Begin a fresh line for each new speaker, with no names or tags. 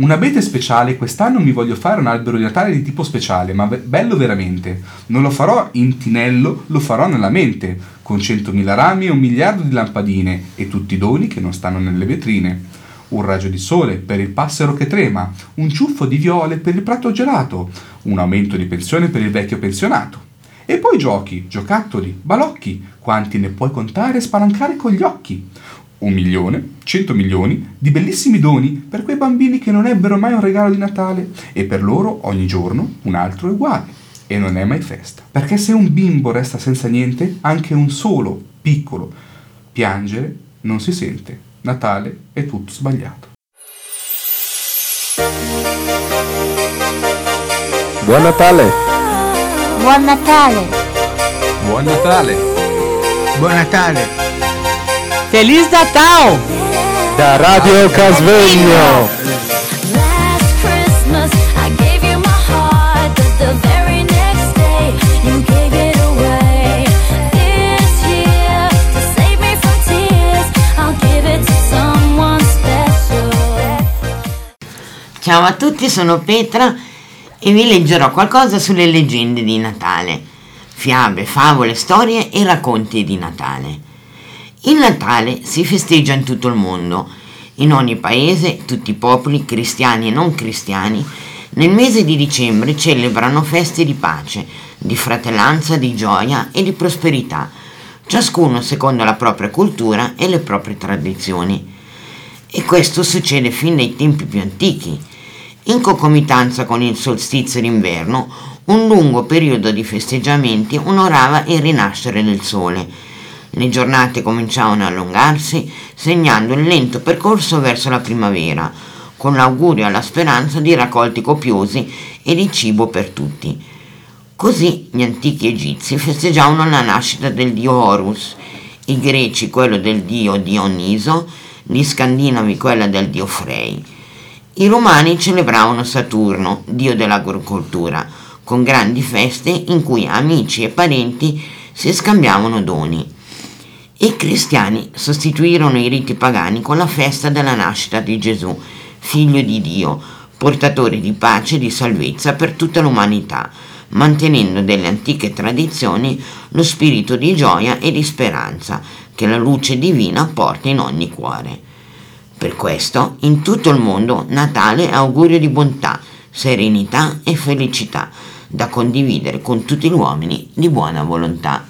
Un abete speciale, quest'anno mi voglio fare un albero di Natale di tipo speciale, ma be- bello veramente. Non lo farò in tinello, lo farò nella mente, con centomila rami e un miliardo di lampadine e tutti i doni che non stanno nelle vetrine. Un raggio di sole per il passero che trema, un ciuffo di viole per il prato gelato, un aumento di pensione per il vecchio pensionato. E poi giochi, giocattoli, balocchi, quanti ne puoi contare e spalancare con gli occhi un milione, cento milioni di bellissimi doni per quei bambini che non ebbero mai un regalo di Natale e per loro ogni giorno un altro è uguale e non è mai festa. Perché se un bimbo resta senza niente, anche un solo, piccolo, piangere non si sente. Natale è tutto sbagliato.
Buon Natale!
Buon Natale!
Buon Natale!
Buon Natale!
Feliz Natal!
Da Radio Casvegno!
Ciao a tutti, sono Petra e vi leggerò qualcosa sulle leggende di Natale. Fiabe, favole, storie e racconti di Natale. Il Natale si festeggia in tutto il mondo. In ogni paese, tutti i popoli, cristiani e non cristiani, nel mese di dicembre celebrano feste di pace, di fratellanza, di gioia e di prosperità, ciascuno secondo la propria cultura e le proprie tradizioni. E questo succede fin dai tempi più antichi. In concomitanza con il solstizio d'inverno, un lungo periodo di festeggiamenti onorava il rinascere del sole le giornate cominciavano a allungarsi, segnando il lento percorso verso la primavera, con l'augurio e la speranza di raccolti copiosi e di cibo per tutti. Così gli antichi egizi festeggiavano la nascita del dio Horus, i greci quello del dio Dioniso, gli scandinavi quella del dio Frey. I romani celebravano Saturno, dio dell'agricoltura, con grandi feste in cui amici e parenti si scambiavano doni. I cristiani sostituirono i riti pagani con la festa della nascita di Gesù, figlio di Dio, portatore di pace e di salvezza per tutta l'umanità, mantenendo delle antiche tradizioni lo spirito di gioia e di speranza che la luce divina porta in ogni cuore. Per questo, in tutto il mondo, Natale è augurio di bontà, serenità e felicità, da condividere con tutti gli uomini di buona volontà.